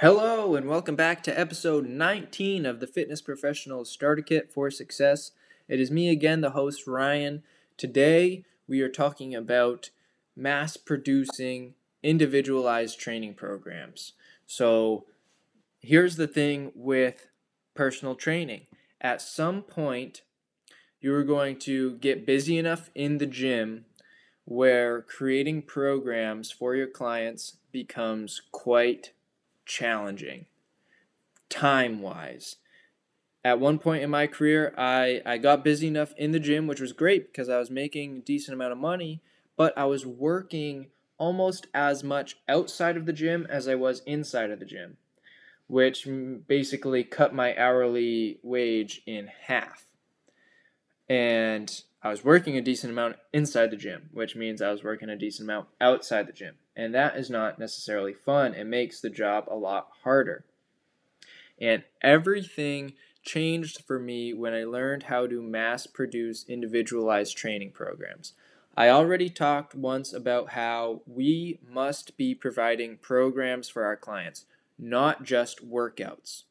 Hello, and welcome back to episode 19 of the Fitness Professionals Starter Kit for Success. It is me again, the host Ryan. Today, we are talking about mass producing individualized training programs. So, here's the thing with personal training at some point, you're going to get busy enough in the gym where creating programs for your clients becomes quite challenging time wise. At one point in my career, I, I got busy enough in the gym, which was great because I was making a decent amount of money, but I was working almost as much outside of the gym as I was inside of the gym, which basically cut my hourly wage in half. And I was working a decent amount inside the gym, which means I was working a decent amount outside the gym. And that is not necessarily fun. It makes the job a lot harder. And everything changed for me when I learned how to mass produce individualized training programs. I already talked once about how we must be providing programs for our clients, not just workouts.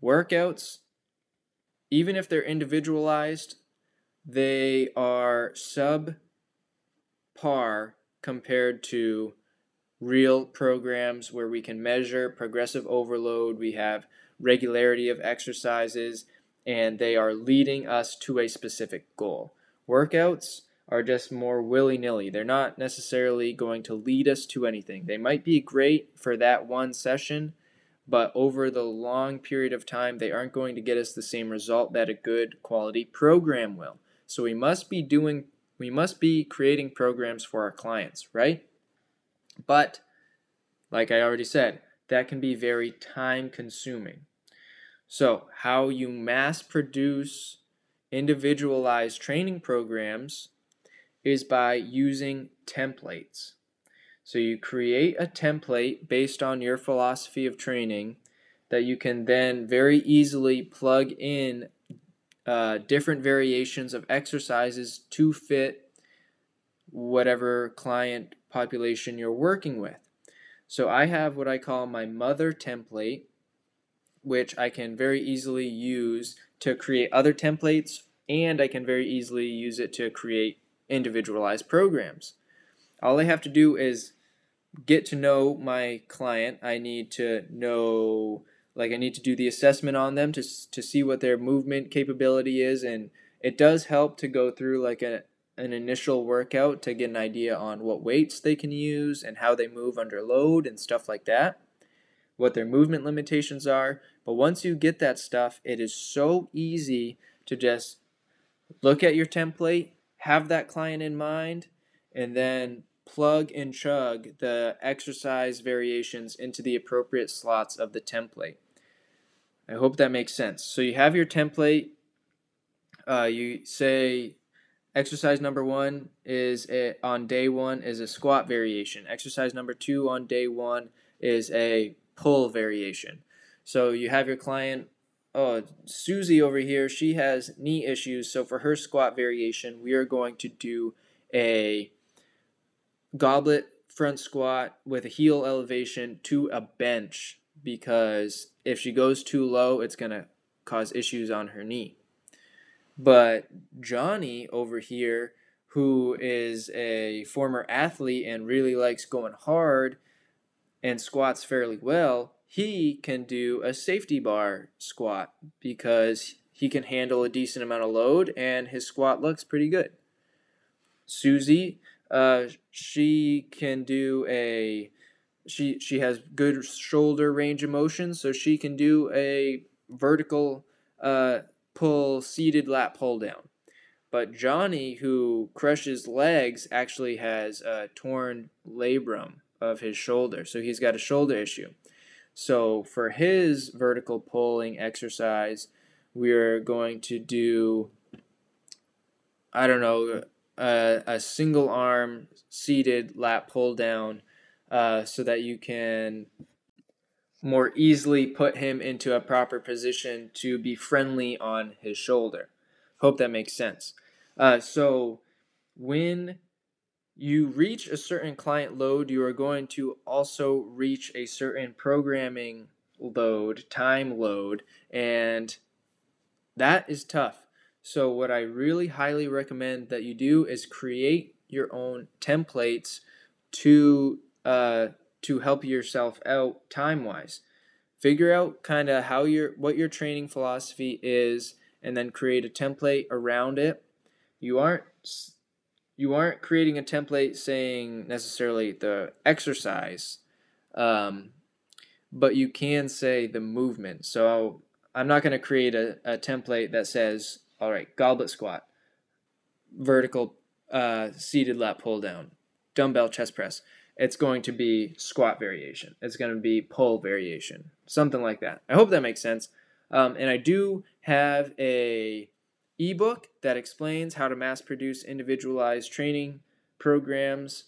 Workouts, even if they're individualized, they are subpar compared to real programs where we can measure progressive overload, we have regularity of exercises, and they are leading us to a specific goal. Workouts are just more willy nilly. They're not necessarily going to lead us to anything. They might be great for that one session, but over the long period of time, they aren't going to get us the same result that a good quality program will. So we must be doing we must be creating programs for our clients, right? But like I already said, that can be very time consuming. So, how you mass produce individualized training programs is by using templates. So, you create a template based on your philosophy of training that you can then very easily plug in uh, different variations of exercises to fit whatever client population you're working with. So I have what I call my mother template, which I can very easily use to create other templates, and I can very easily use it to create individualized programs. All I have to do is get to know my client. I need to know like I need to do the assessment on them to to see what their movement capability is, and it does help to go through like a an initial workout to get an idea on what weights they can use and how they move under load and stuff like that, what their movement limitations are. But once you get that stuff, it is so easy to just look at your template, have that client in mind, and then plug and chug the exercise variations into the appropriate slots of the template. I hope that makes sense. So you have your template. Uh, you say exercise number one is a, on day one is a squat variation. Exercise number two on day one is a pull variation. So you have your client, oh, Susie over here, she has knee issues. So for her squat variation, we are going to do a goblet front squat with a heel elevation to a bench because if she goes too low, it's going to cause issues on her knee. But Johnny over here, who is a former athlete and really likes going hard and squats fairly well, he can do a safety bar squat because he can handle a decent amount of load and his squat looks pretty good. Susie, uh, she can do a she she has good shoulder range of motion, so she can do a vertical uh, pull seated lat pull down. But Johnny, who crushes legs, actually has a torn labrum of his shoulder, so he's got a shoulder issue. So for his vertical pulling exercise, we're going to do I don't know a, a single arm seated lat pull down uh, so that you can more easily put him into a proper position to be friendly on his shoulder. Hope that makes sense. Uh, so when you reach a certain client load, you are going to also reach a certain programming load, time load, and that is tough. So, what I really highly recommend that you do is create your own templates to uh, to help yourself out time wise. Figure out kind of how your what your training philosophy is, and then create a template around it. You aren't you aren't creating a template saying necessarily the exercise, um, but you can say the movement. So I'm not going to create a, a template that says, all right, goblet squat, vertical uh, seated lat pull down, dumbbell chest press. It's going to be squat variation. It's going to be pull variation, something like that. I hope that makes sense. Um, and I do have a ebook that explains how to mass produce individualized training programs,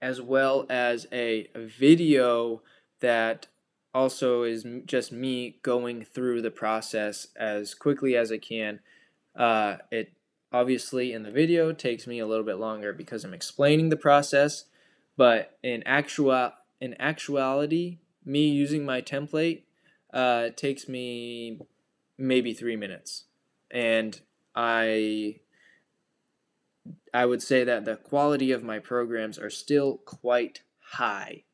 as well as a video that also is just me going through the process as quickly as I can. Uh, it obviously in the video takes me a little bit longer because I'm explaining the process, but in actual in actuality, me using my template uh, takes me maybe three minutes and I I would say that the quality of my programs are still quite high.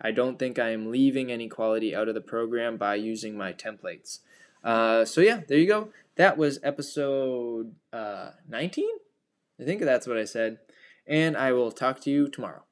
I don't think I am leaving any quality out of the program by using my templates. Uh, so yeah, there you go. That was episode uh, 19. I think that's what I said. And I will talk to you tomorrow.